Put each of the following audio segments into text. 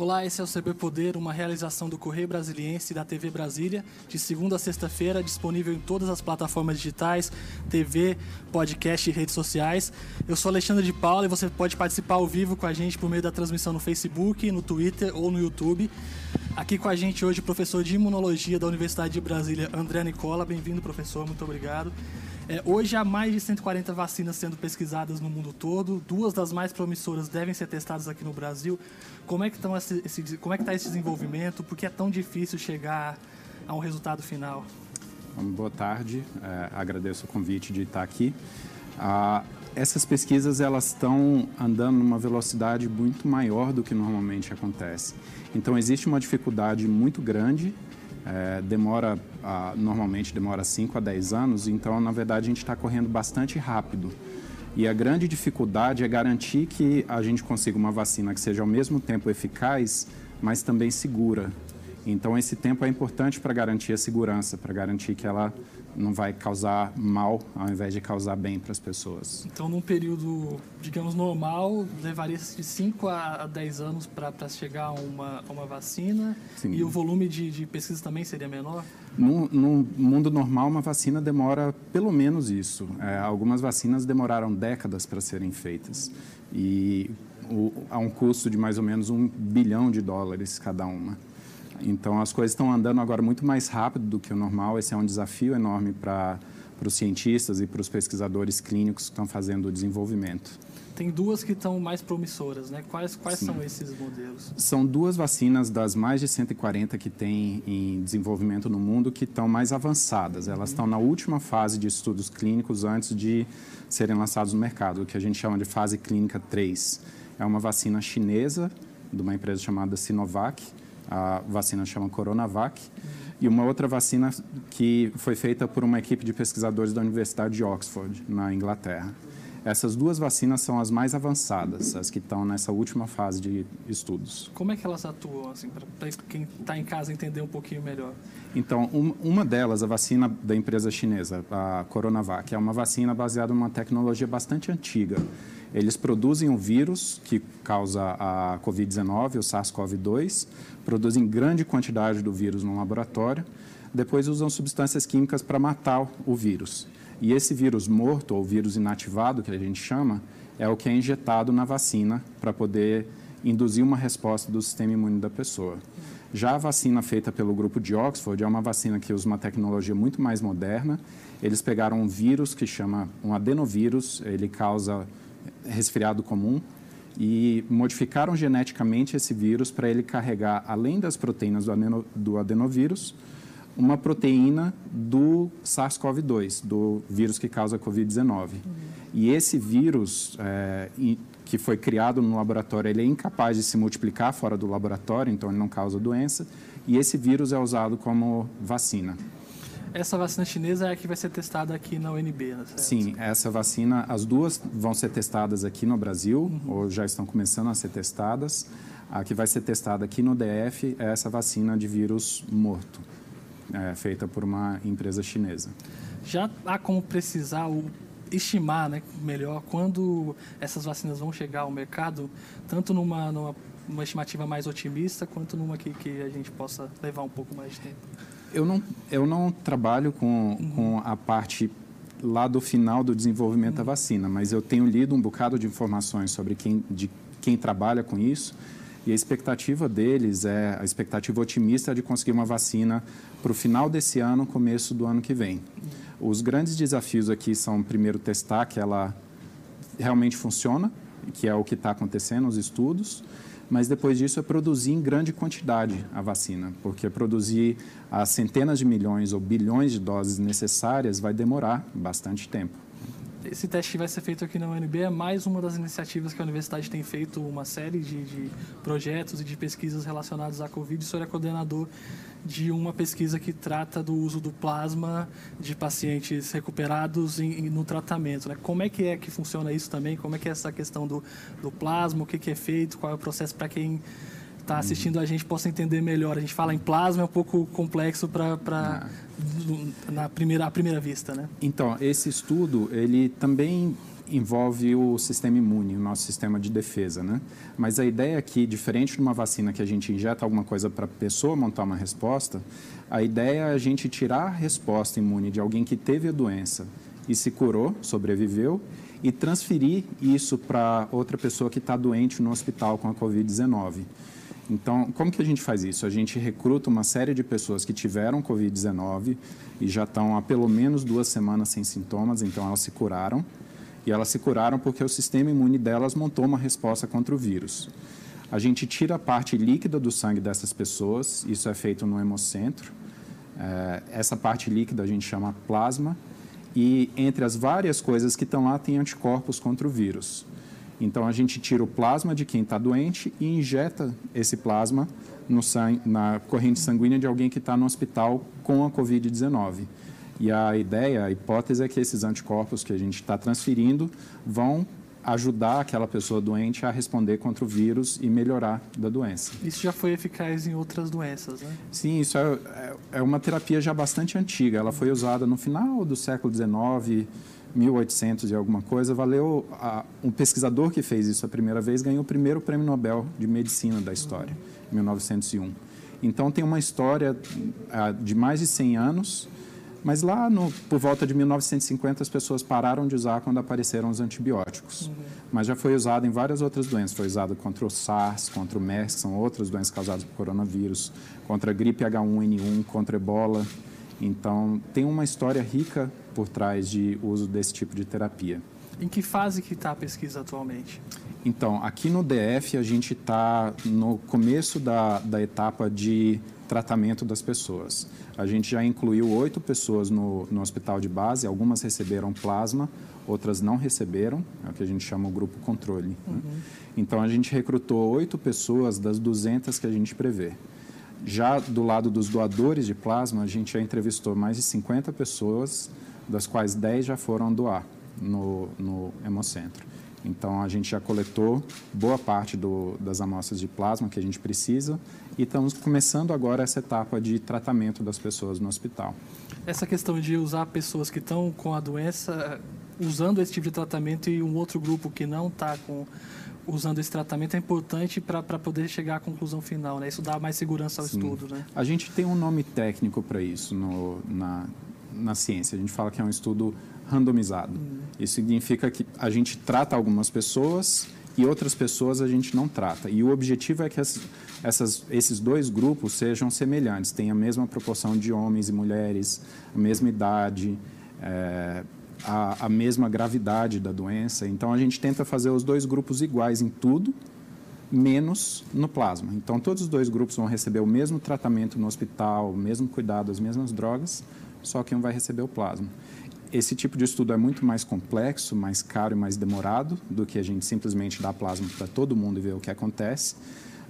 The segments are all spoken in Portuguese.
Olá, esse é o CB Poder, uma realização do Correio Brasiliense e da TV Brasília, de segunda a sexta-feira, disponível em todas as plataformas digitais, TV, podcast e redes sociais. Eu sou Alexandre de Paula e você pode participar ao vivo com a gente por meio da transmissão no Facebook, no Twitter ou no YouTube. Aqui com a gente hoje o professor de Imunologia da Universidade de Brasília, André Nicola. Bem-vindo, professor, muito obrigado. É, hoje há mais de 140 vacinas sendo pesquisadas no mundo todo. Duas das mais promissoras devem ser testadas aqui no Brasil. Como é que estão esse, esse é está esse desenvolvimento? Por que é tão difícil chegar a um resultado final? Boa tarde. É, agradeço o convite de estar aqui. Ah, essas pesquisas elas estão andando numa velocidade muito maior do que normalmente acontece. Então existe uma dificuldade muito grande é, demora, ah, normalmente demora 5 a 10 anos, então, na verdade, a gente está correndo bastante rápido. E a grande dificuldade é garantir que a gente consiga uma vacina que seja ao mesmo tempo eficaz, mas também segura. Então, esse tempo é importante para garantir a segurança, para garantir que ela não vai causar mal ao invés de causar bem para as pessoas. Então, num período, digamos, normal, levaria de 5 a 10 anos para chegar a uma, uma vacina Sim. e o volume de, de pesquisa também seria menor? No, mundo normal, uma vacina demora pelo menos isso. É, algumas vacinas demoraram décadas para serem feitas e o, a um custo de mais ou menos um bilhão de dólares cada uma. Então, as coisas estão andando agora muito mais rápido do que o normal. Esse é um desafio enorme para os cientistas e para os pesquisadores clínicos que estão fazendo o desenvolvimento. Tem duas que estão mais promissoras, né? Quais, quais são esses modelos? São duas vacinas das mais de 140 que tem em desenvolvimento no mundo que estão mais avançadas. Elas uhum. estão na última fase de estudos clínicos antes de serem lançados no mercado, o que a gente chama de fase clínica 3. É uma vacina chinesa, de uma empresa chamada Sinovac, a vacina chama Coronavac, e uma outra vacina que foi feita por uma equipe de pesquisadores da Universidade de Oxford, na Inglaterra. Essas duas vacinas são as mais avançadas, as que estão nessa última fase de estudos. Como é que elas atuam, assim, para quem está em casa entender um pouquinho melhor? Então, um, uma delas, a vacina da empresa chinesa, a Coronavac, é uma vacina baseada numa tecnologia bastante antiga. Eles produzem um vírus que causa a Covid-19, o SARS-CoV-2, produzem grande quantidade do vírus no laboratório, depois usam substâncias químicas para matar o vírus. E esse vírus morto, ou vírus inativado, que a gente chama, é o que é injetado na vacina para poder induzir uma resposta do sistema imune da pessoa. Já a vacina feita pelo grupo de Oxford é uma vacina que usa uma tecnologia muito mais moderna. Eles pegaram um vírus que chama um adenovírus, ele causa resfriado comum, e modificaram geneticamente esse vírus para ele carregar, além das proteínas do, adeno, do adenovírus, uma proteína do SARS-CoV-2, do vírus que causa a Covid-19. Uhum. E esse vírus, é, que foi criado no laboratório, ele é incapaz de se multiplicar fora do laboratório, então ele não causa doença, e esse vírus é usado como vacina. Essa vacina chinesa é a que vai ser testada aqui na UNB, né? Sim, essa vacina, as duas vão ser testadas aqui no Brasil, uhum. ou já estão começando a ser testadas. A que vai ser testada aqui no DF é essa vacina de vírus morto, é, feita por uma empresa chinesa. Já há como precisar o estimar né, melhor quando essas vacinas vão chegar ao mercado, tanto numa, numa uma estimativa mais otimista, quanto numa que, que a gente possa levar um pouco mais de tempo? Eu não, eu não trabalho com, uhum. com a parte lá do final do desenvolvimento uhum. da vacina, mas eu tenho lido um bocado de informações sobre quem, de quem trabalha com isso e a expectativa deles é, a expectativa otimista é de conseguir uma vacina para o final desse ano, começo do ano que vem. Uhum. Os grandes desafios aqui são, primeiro, testar que ela realmente funciona, que é o que está acontecendo nos estudos, mas depois disso é produzir em grande quantidade a vacina, porque produzir as centenas de milhões ou bilhões de doses necessárias vai demorar bastante tempo. Esse teste que vai ser feito aqui na UNB é mais uma das iniciativas que a universidade tem feito, uma série de, de projetos e de pesquisas relacionados à Covid. O senhor é coordenador de uma pesquisa que trata do uso do plasma de pacientes recuperados em, em, no tratamento. Né? Como é que é que funciona isso também? Como é que é essa questão do, do plasma? O que, que é feito? Qual é o processo para quem está assistindo a gente possa entender melhor. A gente fala em plasma, é um pouco complexo para na primeira, à primeira vista, né? Então, esse estudo, ele também envolve o sistema imune, o nosso sistema de defesa, né? Mas a ideia é que, diferente de uma vacina que a gente injeta alguma coisa para a pessoa montar uma resposta, a ideia é a gente tirar a resposta imune de alguém que teve a doença e se curou, sobreviveu, e transferir isso para outra pessoa que está doente no hospital com a Covid-19. Então, como que a gente faz isso? A gente recruta uma série de pessoas que tiveram Covid-19 e já estão há pelo menos duas semanas sem sintomas, então elas se curaram. E elas se curaram porque o sistema imune delas montou uma resposta contra o vírus. A gente tira a parte líquida do sangue dessas pessoas, isso é feito no hemocentro. É, essa parte líquida a gente chama plasma, e entre as várias coisas que estão lá, tem anticorpos contra o vírus. Então a gente tira o plasma de quem está doente e injeta esse plasma sangue, na corrente sanguínea de alguém que está no hospital com a Covid-19. E a ideia, a hipótese é que esses anticorpos que a gente está transferindo vão ajudar aquela pessoa doente a responder contra o vírus e melhorar da doença. Isso já foi eficaz em outras doenças, né? Sim, isso é, é, é uma terapia já bastante antiga. Ela foi usada no final do século XIX, 1800 e alguma coisa. Valeu a, um pesquisador que fez isso a primeira vez ganhou o primeiro prêmio Nobel de medicina da história, em 1901. Então tem uma história uh, de mais de 100 anos mas lá, no, por volta de 1950, as pessoas pararam de usar quando apareceram os antibióticos. Uhum. Mas já foi usado em várias outras doenças. Foi usado contra o SARS, contra o MERS, que são outras doenças causadas por coronavírus, contra a gripe H1N1, contra ebola. Então, tem uma história rica por trás de uso desse tipo de terapia. Em que fase que está a pesquisa atualmente? Então, aqui no DF, a gente está no começo da, da etapa de tratamento das pessoas. A gente já incluiu oito pessoas no, no hospital de base, algumas receberam plasma, outras não receberam, é o que a gente chama o grupo controle. Né? Uhum. Né? Então, a gente recrutou oito pessoas das 200 que a gente prevê. Já do lado dos doadores de plasma, a gente já entrevistou mais de 50 pessoas, das quais 10 já foram doar no, no Hemocentro. Então, a gente já coletou boa parte do, das amostras de plasma que a gente precisa e estamos começando agora essa etapa de tratamento das pessoas no hospital. Essa questão de usar pessoas que estão com a doença, usando esse tipo de tratamento e um outro grupo que não está com usando esse tratamento é importante para poder chegar à conclusão final, né? Isso dá mais segurança ao Sim. estudo, né? A gente tem um nome técnico para isso no, na, na ciência. A gente fala que é um estudo randomizado. Hum. Isso significa que a gente trata algumas pessoas e outras pessoas a gente não trata. E o objetivo é que as, essas, esses dois grupos sejam semelhantes, tenham a mesma proporção de homens e mulheres, a mesma idade, é, a, a mesma gravidade da doença. Então a gente tenta fazer os dois grupos iguais em tudo, menos no plasma. Então todos os dois grupos vão receber o mesmo tratamento no hospital, o mesmo cuidado, as mesmas drogas, só que um vai receber o plasma esse tipo de estudo é muito mais complexo, mais caro e mais demorado do que a gente simplesmente dar plasma para todo mundo e ver o que acontece,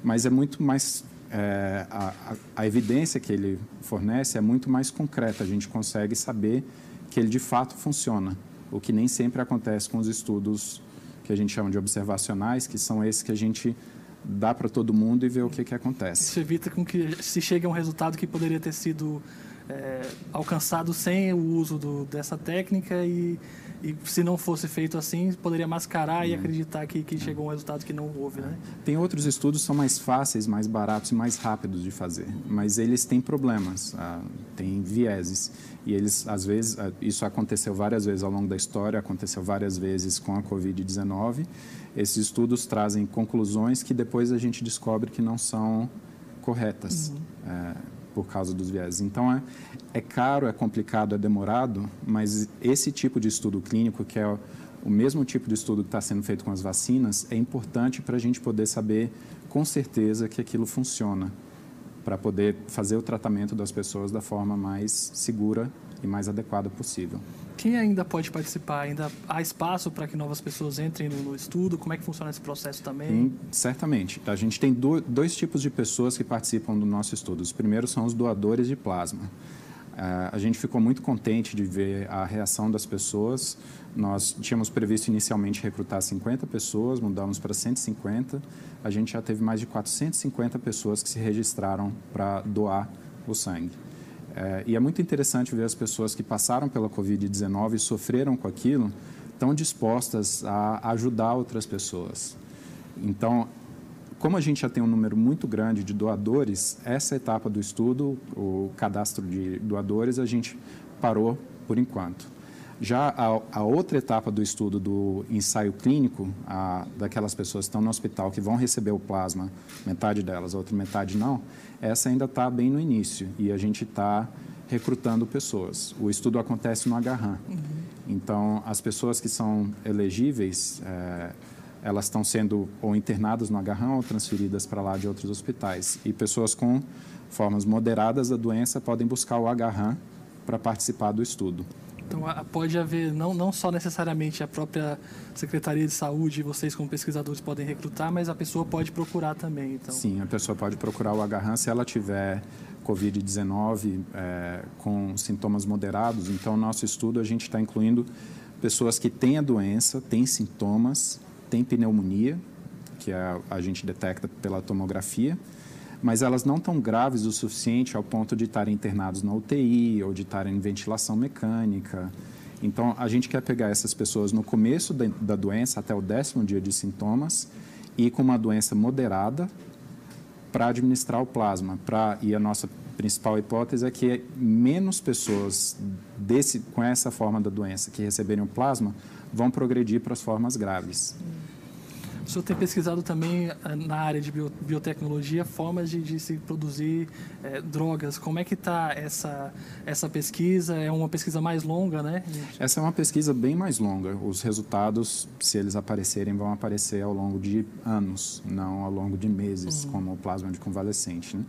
mas é muito mais é, a, a, evidência que ele fornece é muito mais concreta. A gente consegue saber que ele de fato funciona, o que nem sempre acontece com os estudos que a gente chama de observacionais, que são esses que a gente dá para todo mundo e vê o que, que acontece. Isso evita com que se chegue a um resultado que poderia ter sido é, alcançado sem o uso do, dessa técnica e, e, se não fosse feito assim, poderia mascarar e uhum. acreditar que, que chegou um resultado que não houve, né? Tem outros estudos que são mais fáceis, mais baratos e mais rápidos de fazer, mas eles têm problemas, ah, têm vieses. E eles, às vezes, ah, isso aconteceu várias vezes ao longo da história, aconteceu várias vezes com a Covid-19. Esses estudos trazem conclusões que depois a gente descobre que não são corretas. Uhum. É, por causa dos viés. Então, é, é caro, é complicado, é demorado, mas esse tipo de estudo clínico, que é o mesmo tipo de estudo que está sendo feito com as vacinas, é importante para a gente poder saber com certeza que aquilo funciona, para poder fazer o tratamento das pessoas da forma mais segura e mais adequada possível. Quem ainda pode participar? Ainda há espaço para que novas pessoas entrem no, estudo? Como é que funciona esse processo também? Sim, certamente. A gente tem do, dois tipos de pessoas que participam do nosso estudo. Os primeiros são os doadores de plasma. Uh, a gente ficou muito contente de ver a reação das pessoas. Nós tínhamos previsto inicialmente recrutar 50 pessoas, mudamos para 150. A gente já teve mais de 450 pessoas que se registraram para doar o sangue. É, e é muito interessante ver as pessoas que passaram pela Covid-19 e sofreram com aquilo, estão dispostas a ajudar outras pessoas. Então, como a gente já tem um número muito grande de doadores, essa etapa do estudo, o cadastro de doadores, a gente parou por enquanto. Já a, a outra etapa do estudo do ensaio clínico, a, daquelas pessoas que estão no hospital que vão receber o plasma, metade delas, a outra metade não, essa ainda está bem no início e a gente está recrutando pessoas. O estudo acontece no Agarran. Uhum. Então, as pessoas que são elegíveis, é, elas estão sendo ou internadas no agarrão ou transferidas para lá de outros hospitais. E pessoas com formas moderadas da doença podem buscar o agarrão para participar do estudo. Então, pode haver, não, não só necessariamente a própria Secretaria de Saúde, vocês como pesquisadores podem recrutar, mas a pessoa pode procurar também. Então. Sim, a pessoa pode procurar o agarrão se ela tiver Covid-19 é, com sintomas moderados. Então, no nosso estudo, a gente está incluindo pessoas que têm a doença, têm sintomas, têm pneumonia, que a, a gente detecta pela tomografia, mas elas não estão graves o suficiente ao ponto de estarem internados na UTI ou de estarem em ventilação mecânica. Então, a gente quer pegar essas pessoas no começo da, doença, até o décimo dia de sintomas, e com uma doença moderada, para administrar o plasma. Pra, e a nossa principal hipótese é que menos pessoas desse, com essa forma da doença que receberem o plasma vão progredir para as formas graves. O senhor tem pesquisado também eh, na área de biotecnologia formas de, de se produzir é, drogas. Como é que está essa, essa pesquisa? É uma pesquisa mais longa, né? Essa é uma pesquisa bem mais longa. Os resultados, se eles aparecerem, vão aparecer ao longo de anos, não ao longo de meses, uhum. como o plasma de convalescente. Né?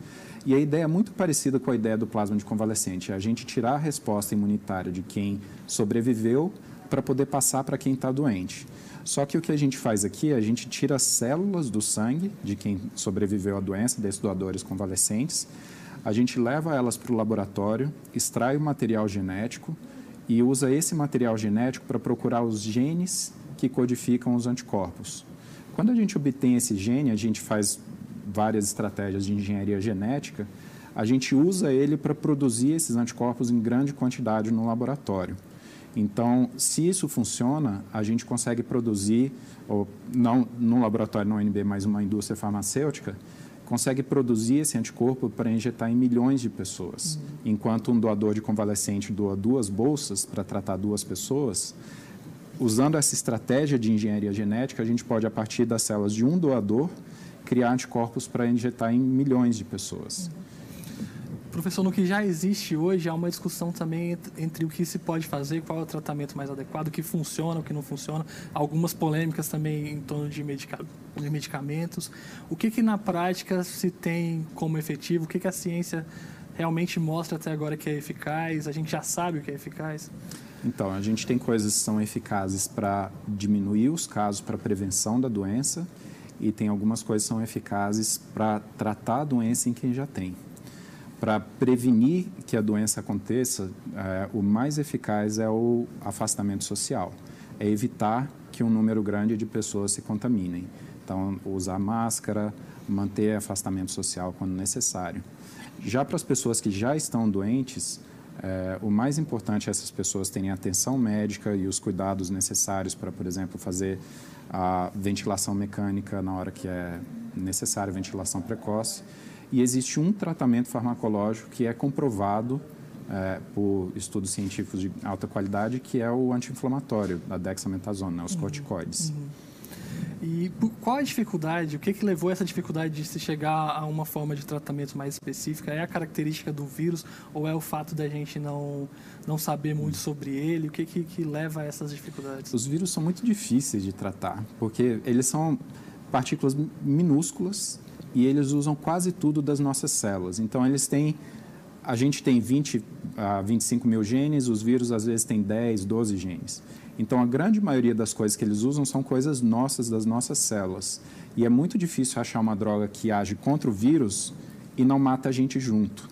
E a ideia é muito parecida com a ideia do plasma de convalescente. É a gente tirar a resposta imunitária de quem sobreviveu para poder passar para quem está doente. Só que o que a gente faz aqui a gente tira células do sangue de quem sobreviveu à doença, desses doadores convalescentes, a gente leva elas para o laboratório, extrai o material genético e usa esse material genético para procurar os genes que codificam os anticorpos. Quando a gente obtém esse gene, a gente faz várias estratégias de engenharia genética, a gente usa ele para produzir esses anticorpos em grande quantidade no laboratório. Então, se isso funciona, a gente consegue produzir, ou não num laboratório no UNB, mas uma indústria farmacêutica, consegue produzir esse anticorpo para injetar em milhões de pessoas. Uhum. Enquanto um doador de convalescente doa duas bolsas para tratar duas pessoas, usando essa estratégia de engenharia genética, a gente pode, a partir das células de um doador, criar anticorpos para injetar em milhões de pessoas. Uhum. Professor, no que já existe hoje, há uma discussão também entre o que se pode fazer, qual é o tratamento mais adequado, o que funciona, o que não funciona. Algumas polêmicas também em torno de, medica de medicamentos. O que, que na prática se tem como efetivo? O que, que a ciência realmente mostra até agora que é eficaz? A gente já sabe o que é eficaz? Então, a gente tem coisas que são eficazes para diminuir os casos para prevenção da doença e tem algumas coisas que são eficazes para tratar a doença em quem já tem para prevenir que a doença aconteça, é, o mais eficaz é o afastamento social, é evitar que um número grande de pessoas se contaminem. Então, usar máscara, manter afastamento social quando necessário. Já para as pessoas que já estão doentes, é, o mais importante é essas pessoas terem atenção médica e os cuidados necessários para, por exemplo, fazer a ventilação mecânica na hora que é necessária, ventilação precoce e existe um tratamento farmacológico que é comprovado é, por estudos científicos de alta qualidade, que é o anti-inflamatório, da dexametasona, né, os uhum, corticoides. Uhum. E qual a dificuldade, o que, que levou essa dificuldade de se chegar a uma forma de tratamento mais específica? É a característica do vírus ou é o fato da gente não, não saber muito sobre ele? O que, que, que leva a essas dificuldades? Os vírus são muito difíceis de tratar, porque eles são partículas minúsculas e eles usam quase tudo das nossas células. Então, eles têm. A gente tem 20 a 25 mil genes, os vírus às vezes têm 10, 12 genes. Então, a grande maioria das coisas que eles usam são coisas nossas, das nossas células. E é muito difícil achar uma droga que age contra o vírus e não mata a gente junto.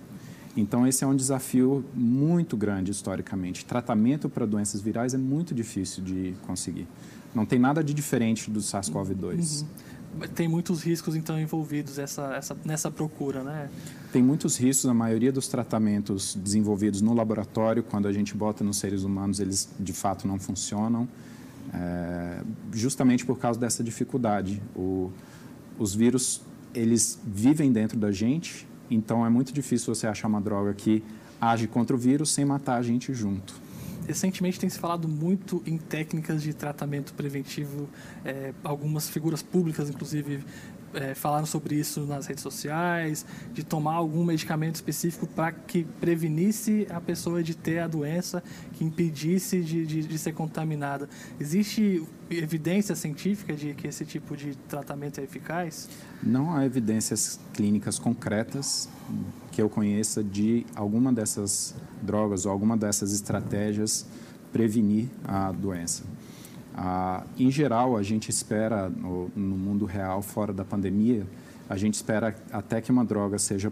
Então, esse é um desafio muito grande historicamente. Tratamento para doenças virais é muito difícil de conseguir. Não tem nada de diferente do SARS-CoV-2. Uhum tem muitos riscos então envolvidos essa, essa, nessa procura, né? Tem muitos riscos. A maioria dos tratamentos desenvolvidos no laboratório, quando a gente bota nos seres humanos, eles de fato não funcionam. é, justamente por causa dessa dificuldade. O, os vírus, eles vivem dentro da gente, então é muito difícil você achar uma droga que age contra o vírus sem matar a gente junto. Recentemente tem se falado muito em técnicas de tratamento preventivo, é, algumas figuras públicas, inclusive, é, falaram sobre isso nas redes sociais, de tomar algum medicamento específico para que prevenisse a pessoa de ter a doença, que impedisse de, de, de, ser contaminada. Existe evidência científica de que esse tipo de tratamento é eficaz? Não há evidências clínicas concretas que eu conheça de alguma dessas drogas ou alguma dessas estratégias prevenir a doença. Ah, em geral, a gente espera, no, no, mundo real, fora da pandemia, a gente espera até que uma droga seja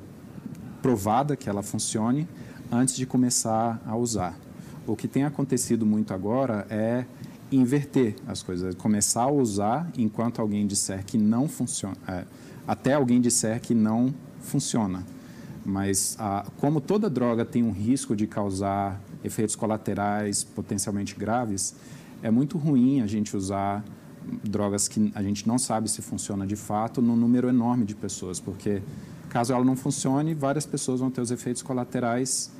provada que ela funcione antes de começar a usar. O que tem acontecido muito agora é inverter as coisas, começar a usar enquanto alguém disser que não funciona, é, até alguém disser que não funciona. Mas ah, como toda droga tem um risco de causar efeitos colaterais potencialmente graves, é muito ruim a gente usar drogas que a gente não sabe se funciona de fato num número enorme de pessoas, porque caso ela não funcione, várias pessoas vão ter os efeitos colaterais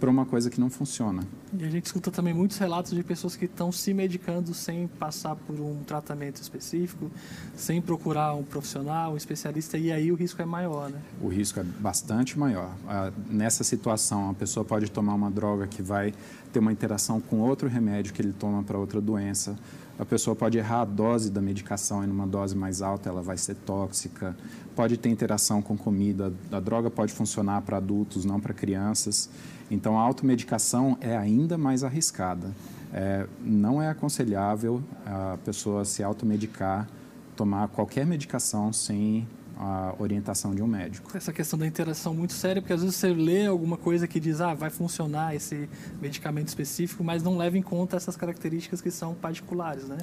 para uma coisa que não funciona. E a gente escuta também muitos relatos de pessoas que estão se medicando sem passar por um tratamento específico, sem procurar um profissional, um especialista, e aí o risco é maior, né? O risco é bastante maior. Ah, nessa situação, a pessoa pode tomar uma droga que vai ter uma interação com outro remédio que ele toma para outra doença. A pessoa pode errar a dose da medicação e numa dose mais alta ela vai ser tóxica. Pode ter interação com comida. A droga pode funcionar para adultos, não para crianças. Então, a automedicação é ainda mais arriscada. É, não é aconselhável a pessoa se automedicar, tomar qualquer medicação sem a orientação de um médico. Essa questão da interação muito séria, porque às vezes você lê alguma coisa que diz, ah, vai funcionar esse medicamento específico, mas não leva em conta essas características que são particulares, né?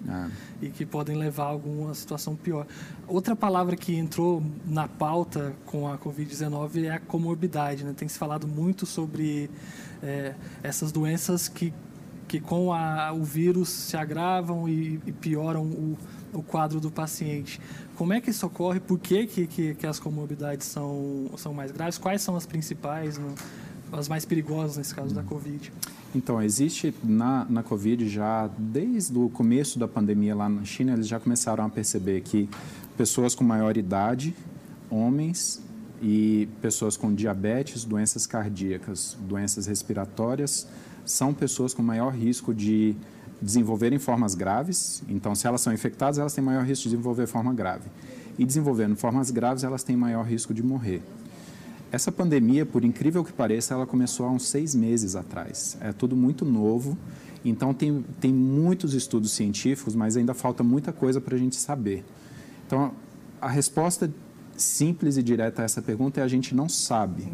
É. E que podem levar a alguma situação pior. Outra palavra que entrou na pauta com a Covid-19 é a comorbidade, né? Tem se falado muito sobre é, essas doenças que, que com a, o vírus se agravam e, e pioram o, o quadro do paciente. Como é que isso ocorre? Por que, que, que, as comorbidades são, são mais graves? Quais são as principais, no, as mais perigosas nesse caso da Covid? Então, existe na, na Covid já, desde o começo da pandemia lá na China, eles já começaram a perceber que pessoas com maior idade, homens e pessoas com diabetes, doenças cardíacas, doenças respiratórias, são pessoas com maior risco de desenvolverem formas graves. Então, se elas são infectadas, elas têm maior risco de desenvolver forma grave. E desenvolvendo formas graves, elas têm maior risco de morrer. Essa pandemia, por incrível que pareça, ela começou há uns seis meses atrás. É tudo muito novo. Então, tem, tem muitos estudos científicos, mas ainda falta muita coisa para a gente saber. Então, a resposta simples e direta a essa pergunta é a gente não sabe.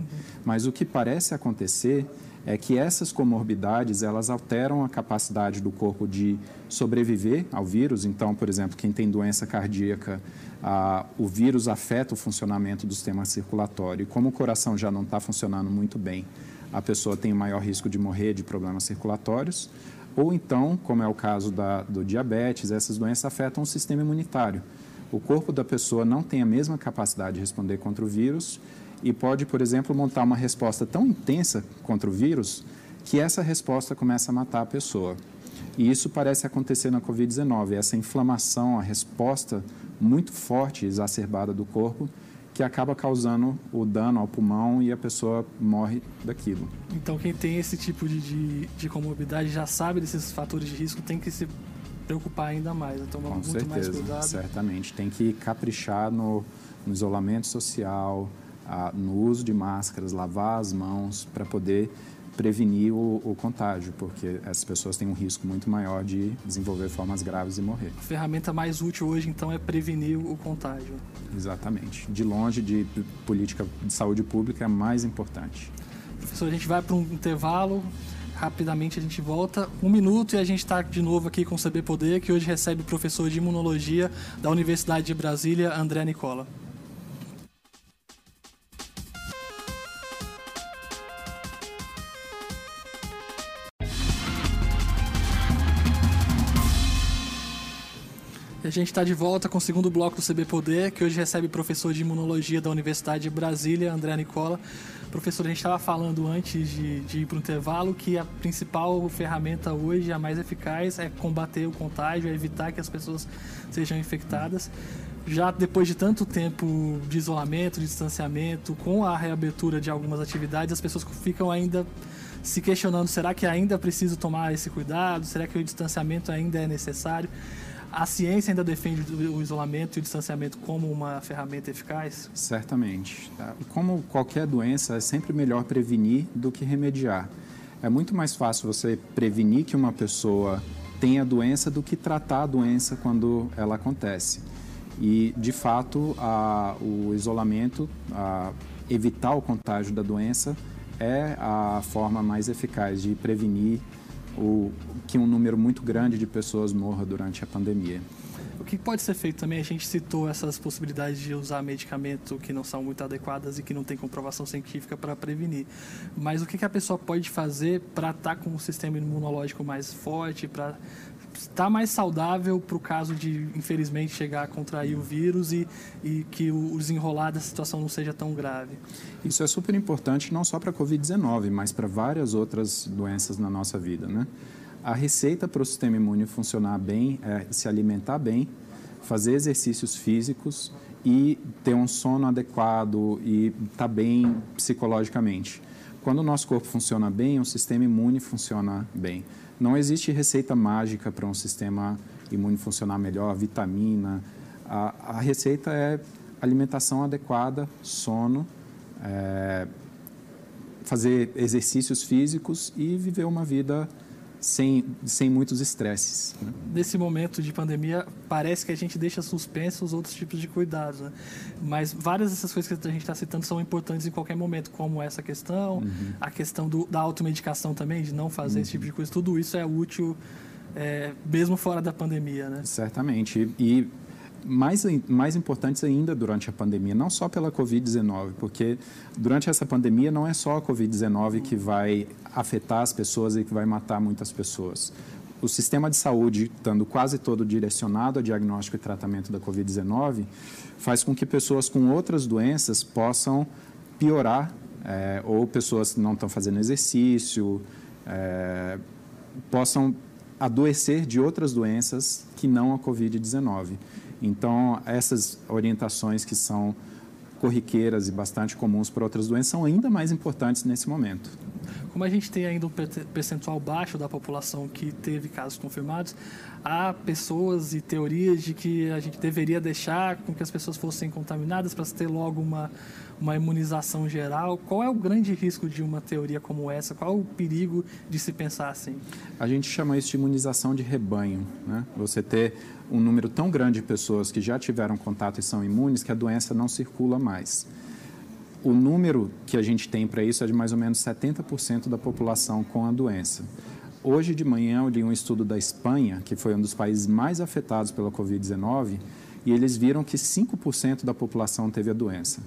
Mas o que parece acontecer é que essas comorbidades elas alteram a capacidade do corpo de sobreviver ao vírus. Então, por exemplo, quem tem doença cardíaca, ah, o vírus afeta o funcionamento do sistema circulatório. E como o coração já não está funcionando muito bem, a pessoa tem maior risco de morrer de problemas circulatórios. Ou então, como é o caso da, do diabetes, essas doenças afetam o sistema imunitário. O corpo da pessoa não tem a mesma capacidade de responder contra o vírus e pode, por exemplo, montar uma resposta tão intensa contra o vírus que essa resposta começa a matar a pessoa. E isso parece acontecer na Covid-19, essa inflamação, a resposta muito forte, exacerbada do corpo, que acaba causando o dano ao pulmão e a pessoa morre daquilo. Então, quem tem esse tipo de, de, de comorbidade já sabe desses fatores de risco, tem que se preocupar ainda mais, tomar Com muito certeza, mais cuidado. Certamente, tem que caprichar no, no isolamento social, a, no uso de máscaras, lavar as mãos para poder prevenir o, o, contágio, porque essas pessoas têm um risco muito maior de desenvolver formas graves e morrer. A ferramenta mais útil hoje, então, é prevenir o contágio. Exatamente. De longe, de política de saúde pública é mais importante. Professor, a gente vai para um intervalo. Rapidamente a gente volta. Um minuto e a gente está de novo aqui com o CB Poder, que hoje recebe o professor de imunologia da Universidade de Brasília, André Nicola. Gente está de volta com o segundo bloco do CB Poder, que hoje recebe professor de imunologia da Universidade de Brasília, André Nicola. Professor, a gente estava falando antes de, de ir para o intervalo que a principal ferramenta hoje, a mais eficaz, é combater o contágio, é evitar que as pessoas sejam infectadas. Já depois de tanto tempo de isolamento, de distanciamento, com a reabertura de algumas atividades, as pessoas ficam ainda se questionando: será que ainda é preciso tomar esse cuidado? Será que o distanciamento ainda é necessário? A ciência ainda defende o isolamento e o distanciamento como uma ferramenta eficaz? Certamente. Tá? Como qualquer doença, é sempre melhor prevenir do que remediar. É muito mais fácil você prevenir que uma pessoa tenha doença do que tratar a doença quando ela acontece. E, de fato, a, o isolamento, a, evitar o contágio da doença, é a forma mais eficaz de prevenir o, que um número muito grande de pessoas morra durante a pandemia. O que pode ser feito também, a gente citou essas possibilidades de usar medicamento que não são muito adequadas e que não tem comprovação científica para prevenir. Mas o que a pessoa pode fazer para estar tá com um sistema imunológico mais forte, para estar mais saudável para o caso de, infelizmente, chegar a contrair o vírus e, e que o desenrolar da situação não seja tão grave? Isso é super importante não só para a Covid-19, mas para várias outras doenças na nossa vida, né? A receita para o sistema imune funcionar bem é se alimentar bem, fazer exercícios físicos e ter um sono adequado e estar tá bem psicologicamente. Quando o nosso corpo funciona bem, o sistema imune funciona bem. Não existe receita mágica para um sistema imune funcionar melhor, vitamina. A, a receita é alimentação adequada, sono, é, fazer exercícios físicos e viver uma vida sem, sem muitos estresses. Né? Nesse momento de pandemia, parece que a gente deixa suspenso os outros tipos de cuidados. Né? Mas várias dessas coisas que a gente está citando são importantes em qualquer momento, como essa questão, uhum. a questão do, da automedicação também, de não fazer uhum. esse tipo de coisa. Tudo isso é útil, é, mesmo fora da pandemia. Né? Certamente. E mais, mais importantes ainda durante a pandemia, não só pela Covid-19, porque durante essa pandemia não é só a Covid-19 que vai afetar as pessoas e que vai matar muitas pessoas. O sistema de saúde, estando quase todo direcionado a diagnóstico e tratamento da Covid-19, faz com que pessoas com outras doenças possam piorar, é, ou pessoas que não estão fazendo exercício, é, possam adoecer de outras doenças que não a Covid-19. Então, essas orientações que são corriqueiras e bastante comuns para outras doenças são ainda mais importantes nesse momento. Como a gente tem ainda um percentual baixo da população que teve casos confirmados, há pessoas e teorias de que a gente deveria deixar com que as pessoas fossem contaminadas para ter logo uma, uma imunização geral. Qual é o grande risco de uma teoria como essa? Qual é o perigo de se pensar assim? A gente chama isso de imunização de rebanho. Né? Você ter um número tão grande de pessoas que já tiveram contato e são imunes que a doença não circula mais. O número que a gente tem para isso é de mais ou menos 70% da população com a doença. Hoje de manhã eu li um estudo da Espanha, que foi um dos países mais afetados pela Covid-19, e eles viram que 5% da população teve a doença.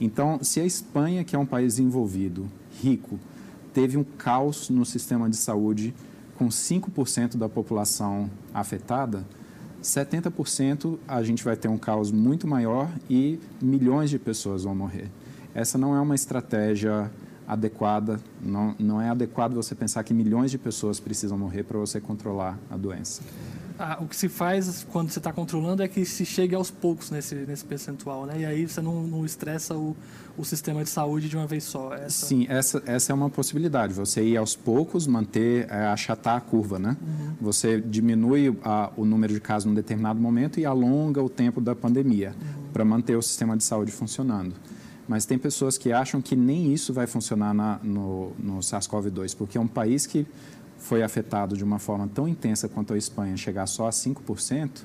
Então, se a Espanha, que é um país envolvido, rico, teve um caos no sistema de saúde com 5% da população afetada, 70% a gente vai ter um caos muito maior e milhões de pessoas vão morrer. Essa não é uma estratégia adequada, não, não é adequado você pensar que milhões de pessoas precisam morrer para você controlar a doença. Ah, o que se faz quando você está controlando é que se chegue aos poucos nesse, nesse percentual, né? E aí você não, não estressa o, o sistema de saúde de uma vez só. Essa... Sim, essa, essa é uma possibilidade. Você ir aos poucos, manter, é, achatar a curva, né? Uhum. Você diminui a, o número de casos num determinado momento e alonga o tempo da pandemia uhum. para manter o sistema de saúde funcionando. Mas tem pessoas que acham que nem isso vai funcionar na, no, no SARS-CoV-2, porque é um país que foi afetado de uma forma tão intensa quanto a Espanha, chegar só a 5%,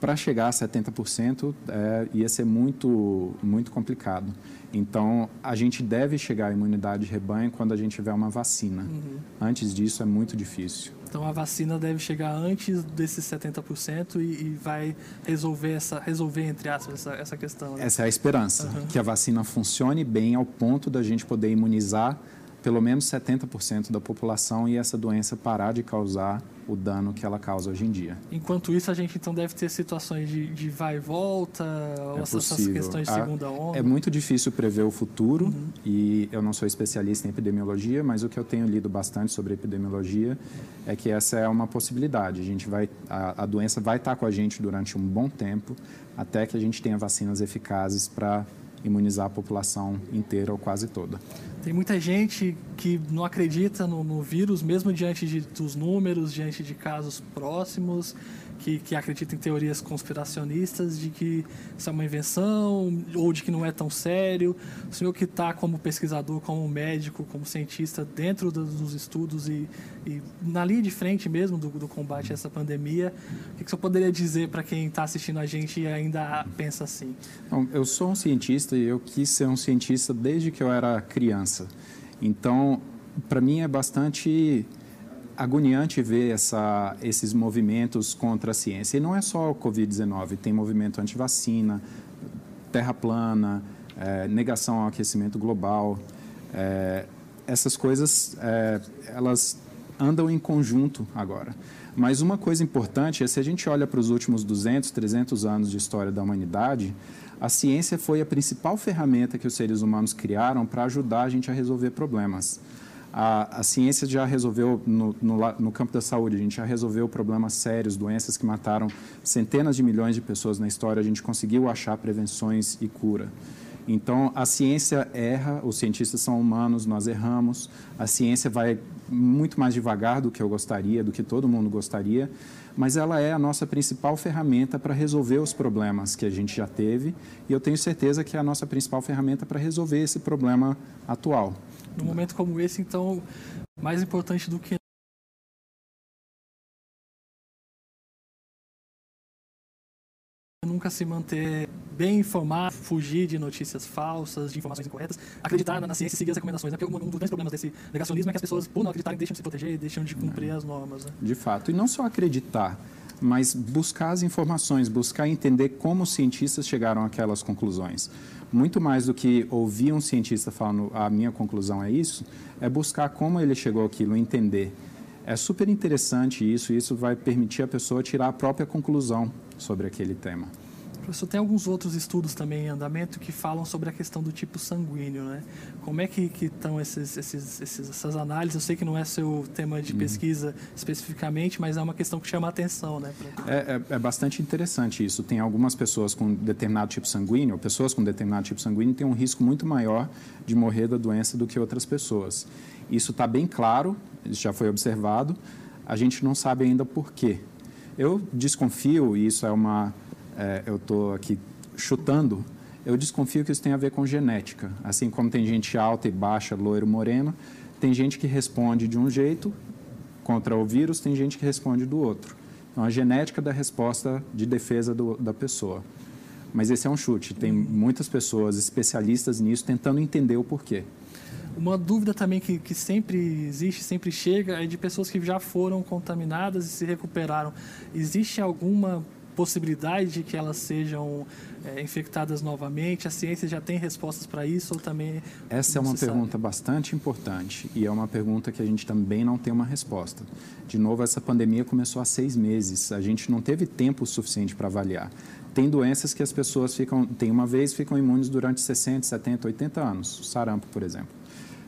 para chegar a 70% é, ia ser muito, muito complicado. Então, a gente deve chegar à imunidade de rebanho quando a gente tiver uma vacina. Uhum. Antes disso, é muito difícil. Então, a vacina deve chegar antes desses 70% e, e vai resolver, essa, resolver entre aspas, essa, essa questão. Né? Essa é a esperança, uhum. que a vacina funcione bem ao ponto da gente poder imunizar pelo menos 70% da população e essa doença parar de causar o dano que ela causa hoje em dia. Enquanto isso, a gente então deve ter situações de, de vai e volta, é essas possível. questões de segunda onda. É muito difícil prever o futuro uhum. e eu não sou especialista em epidemiologia, mas o que eu tenho lido bastante sobre epidemiologia é que essa é uma possibilidade. A gente vai, a, a doença vai estar com a gente durante um bom tempo até que a gente tenha vacinas eficazes para imunizar a população inteira ou quase toda. Tem muita gente que não acredita no, no vírus, mesmo diante de, dos números, diante de casos próximos que, que acredita em teorias conspiracionistas de que isso é uma invenção ou de que não é tão sério. O senhor que está como pesquisador, como médico, como cientista dentro dos estudos e, e na linha de frente mesmo do, do combate a essa pandemia, o que, que o senhor poderia dizer para quem está assistindo a gente e ainda pensa assim? Bom, eu sou um cientista e eu quis ser um cientista desde que eu era criança. Então, para mim é bastante agoniante ver essa, esses movimentos contra a ciência. E não é só o Covid-19, tem movimento anti-vacina, terra plana, é, negação ao aquecimento global. É, essas coisas, é, elas andam em conjunto agora. Mas uma coisa importante é, se a gente olha para os últimos 200, 300 anos de história da humanidade, a ciência foi a principal ferramenta que os seres humanos criaram para ajudar a gente a resolver problemas. A, a ciência já resolveu, no, no, no, campo da saúde, a gente já resolveu problemas sérios, doenças que mataram centenas de milhões de pessoas na história, a gente conseguiu achar prevenções e cura. Então, a ciência erra, os cientistas são humanos, nós erramos, a ciência vai muito mais devagar do que eu gostaria, do que todo mundo gostaria, mas ela é a nossa principal ferramenta para resolver os problemas que a gente já teve e eu tenho certeza que é a nossa principal ferramenta para resolver esse problema atual. Num momento como esse, então, mais importante do que nunca se manter bem informado, fugir de notícias falsas, de informações incorretas, acreditar na, ciência e seguir as recomendações. Né? Porque um, dos grandes problemas desse negacionismo é que as pessoas, por não acreditarem, deixam de se proteger, deixam de cumprir as normas. Né? De fato. E não só acreditar, mas buscar as informações, buscar entender como os cientistas chegaram àquelas conclusões muito mais do que ouvir um cientista falando a minha conclusão é isso, é buscar como ele chegou àquilo, entender. É super interessante isso e isso vai permitir a pessoa tirar a própria conclusão sobre aquele tema. Professor, tem alguns outros estudos também em andamento que falam sobre a questão do tipo sanguíneo, né? Como é que estão esses, esses, esses, essas análises? Eu sei que não é seu tema de uhum. pesquisa especificamente, mas é uma questão que chama a atenção, né? É, é, é, bastante interessante isso. Tem algumas pessoas com determinado tipo sanguíneo, pessoas com determinado tipo sanguíneo têm um risco muito maior de morrer da doença do que outras pessoas. Isso está bem claro, isso já foi observado. A gente não sabe ainda por quê. Eu desconfio, e isso é uma é, eu estou aqui chutando, eu desconfio que isso tem a ver com genética. Assim como tem gente alta e baixa, loiro, moreno, tem gente que responde de um jeito contra o vírus, tem gente que responde do outro. Então, a genética da resposta de defesa do, da pessoa. Mas esse é um chute. Tem muitas pessoas especialistas nisso tentando entender o porquê. Uma dúvida também que, que sempre existe, sempre chega, é de pessoas que já foram contaminadas e se recuperaram. Existe alguma possibilidade de que elas sejam é, infectadas novamente? A ciência já tem respostas para isso ou também? Essa é uma pergunta sabe? bastante importante e é uma pergunta que a gente também não tem uma resposta. De novo, essa pandemia começou há seis meses, a gente não teve tempo suficiente para avaliar. Tem doenças que as pessoas ficam, tem uma vez, ficam imunes durante 60, 70, 80 anos, sarampo, por exemplo.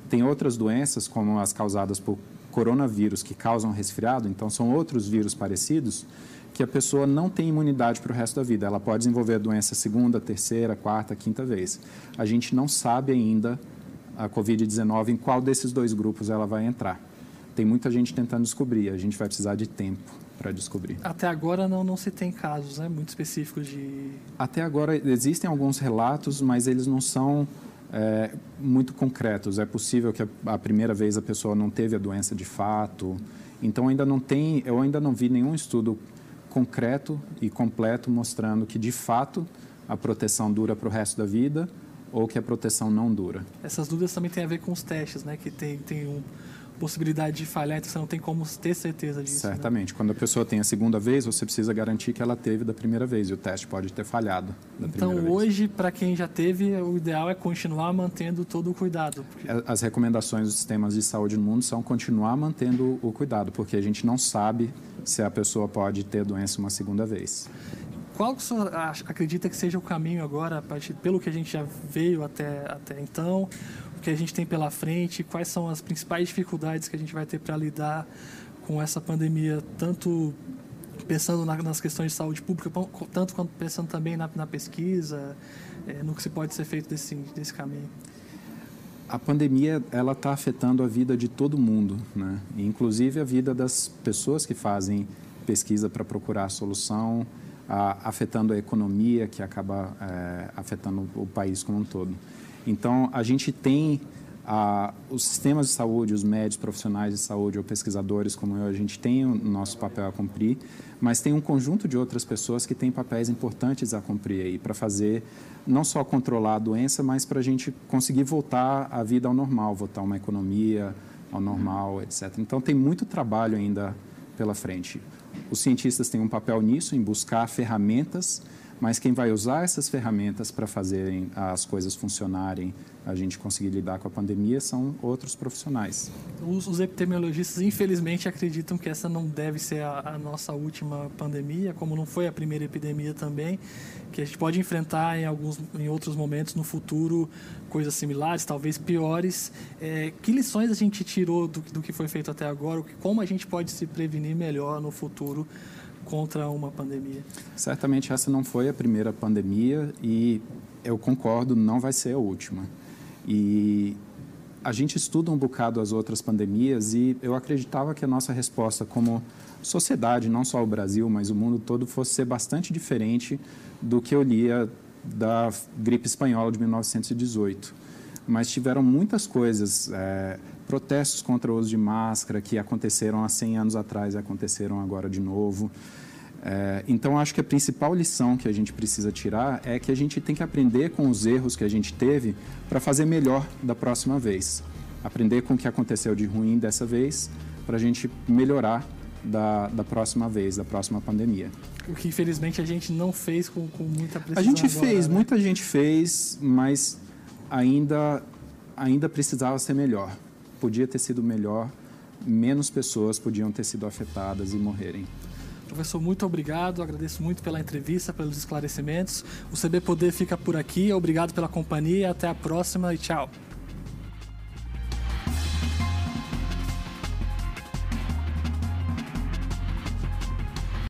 Tem outras doenças, como as causadas por coronavírus, que causam resfriado, então são outros vírus parecidos, que a pessoa não tem imunidade para o resto da vida. Ela pode desenvolver a doença segunda, terceira, quarta, quinta vez. A gente não sabe ainda a Covid-19 em qual desses dois grupos ela vai entrar. Tem muita gente tentando descobrir, a gente vai precisar de tempo para descobrir. Até agora não, não se tem casos né, muito específicos de. Até agora existem alguns relatos, mas eles não são é, muito concretos. É possível que a, a primeira vez a pessoa não teve a doença de fato. Então ainda não tem, eu ainda não vi nenhum estudo concreto e completo mostrando que de fato a proteção dura para o resto da vida ou que a proteção não dura. Essas dúvidas também têm a ver com os testes, né? Que tem, tem um, possibilidade de falhar, então você não tem como ter certeza disso. Né? Certamente. Né? Quando a pessoa tem a segunda vez, você precisa garantir que ela teve da primeira vez e o teste pode ter falhado. então, hoje, para quem já teve, o ideal é continuar mantendo todo o cuidado. Porque... As recomendações dos sistemas de saúde no mundo são continuar mantendo o cuidado, porque a gente não sabe se a pessoa pode ter doença uma segunda vez. Qual o senhor acredita que seja o caminho agora, partir, pelo que a gente já veio até, até então, o que a gente tem pela frente, quais são as principais dificuldades que a gente vai ter para lidar com essa pandemia, tanto pensando na, nas questões de saúde pública, tanto quanto pensando também na, na pesquisa, é, no que se pode ser feito desse, desse caminho? A pandemia ela está afetando a vida de todo mundo, né? inclusive a vida das pessoas que fazem pesquisa para procurar solução, afetando a economia, que acaba é, afetando o país como um todo. Então, a gente tem os sistemas de saúde, os médicos profissionais de saúde ou pesquisadores como eu, a gente tem o nosso papel a cumprir, mas tem um conjunto de outras pessoas que têm papéis importantes a cumprir aí para fazer não só controlar a doença, mas para a gente conseguir voltar a vida ao normal, voltar uma economia ao normal, etc. Então tem muito trabalho ainda pela frente. Os cientistas têm um papel nisso, em buscar ferramentas, mas quem vai usar essas ferramentas para fazerem as coisas funcionarem, a gente conseguir lidar com a pandemia, são outros profissionais. Os, os epidemiologistas, infelizmente, acreditam que essa não deve ser a, a nossa última pandemia, como não foi a primeira epidemia também, que a gente pode enfrentar em alguns em outros momentos no futuro coisas similares, talvez piores. É, que lições a gente tirou do, do que foi feito até agora? Como a gente pode se prevenir melhor no futuro contra uma pandemia? Certamente essa não foi a primeira pandemia e eu concordo, não vai ser a última. E a gente estuda um bocado as outras pandemias e eu acreditava que a nossa resposta como sociedade, não só o Brasil, mas o mundo todo, fosse ser bastante diferente do que eu lia da gripe espanhola de 1918. Mas tiveram muitas coisas, é, protestos contra o uso de máscara que aconteceram há 100 anos atrás e aconteceram agora de novo. É, então, acho que a principal lição que a gente precisa tirar é que a gente tem que aprender com os erros que a gente teve para fazer melhor da próxima vez. Aprender com o que aconteceu de ruim dessa vez para a gente melhorar da, da próxima vez, da próxima pandemia. O que infelizmente a gente não fez com, com muita precisão. A gente agora, fez, né? muita gente fez, mas ainda, ainda precisava ser melhor. Podia ter sido melhor, menos pessoas podiam ter sido afetadas e morrerem. Professor, muito obrigado, agradeço muito pela entrevista, pelos esclarecimentos. O CB Poder fica por aqui, obrigado pela companhia, até a próxima e tchau.